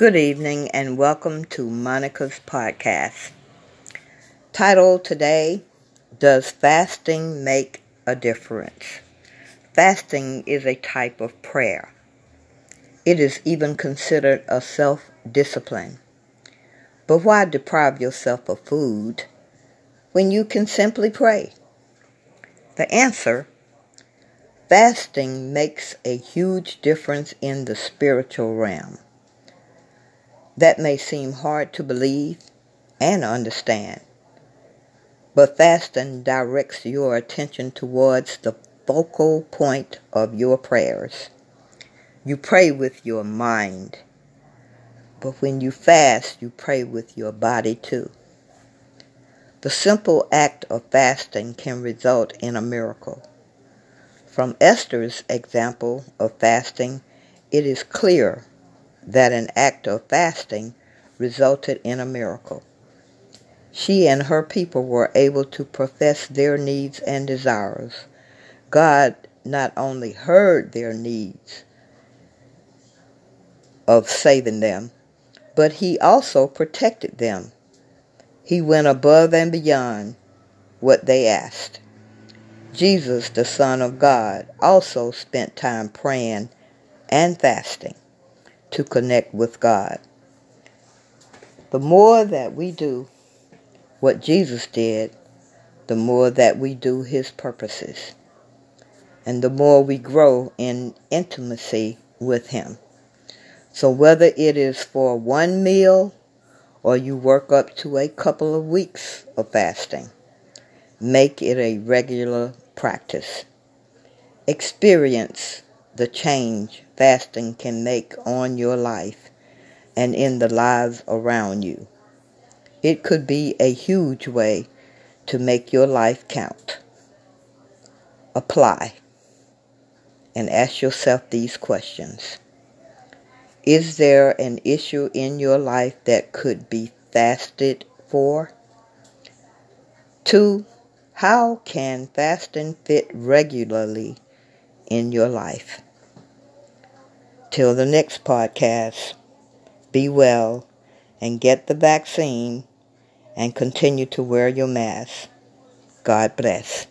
Good evening and welcome to Monica's podcast. Title today Does Fasting Make a Difference? Fasting is a type of prayer. It is even considered a self discipline. But why deprive yourself of food when you can simply pray? The answer fasting makes a huge difference in the spiritual realm. That may seem hard to believe and understand, but fasting directs your attention towards the focal point of your prayers. You pray with your mind, but when you fast, you pray with your body too. The simple act of fasting can result in a miracle. From Esther's example of fasting, it is clear that an act of fasting resulted in a miracle. She and her people were able to profess their needs and desires. God not only heard their needs of saving them, but He also protected them. He went above and beyond what they asked. Jesus, the Son of God, also spent time praying and fasting to connect with God. The more that we do what Jesus did, the more that we do his purposes, and the more we grow in intimacy with him. So whether it is for one meal or you work up to a couple of weeks of fasting, Make it a regular practice. Experience the change fasting can make on your life and in the lives around you. It could be a huge way to make your life count. Apply and ask yourself these questions. Is there an issue in your life that could be fasted for? Two, how can fasting fit regularly in your life? Till the next podcast, be well and get the vaccine and continue to wear your mask. God bless.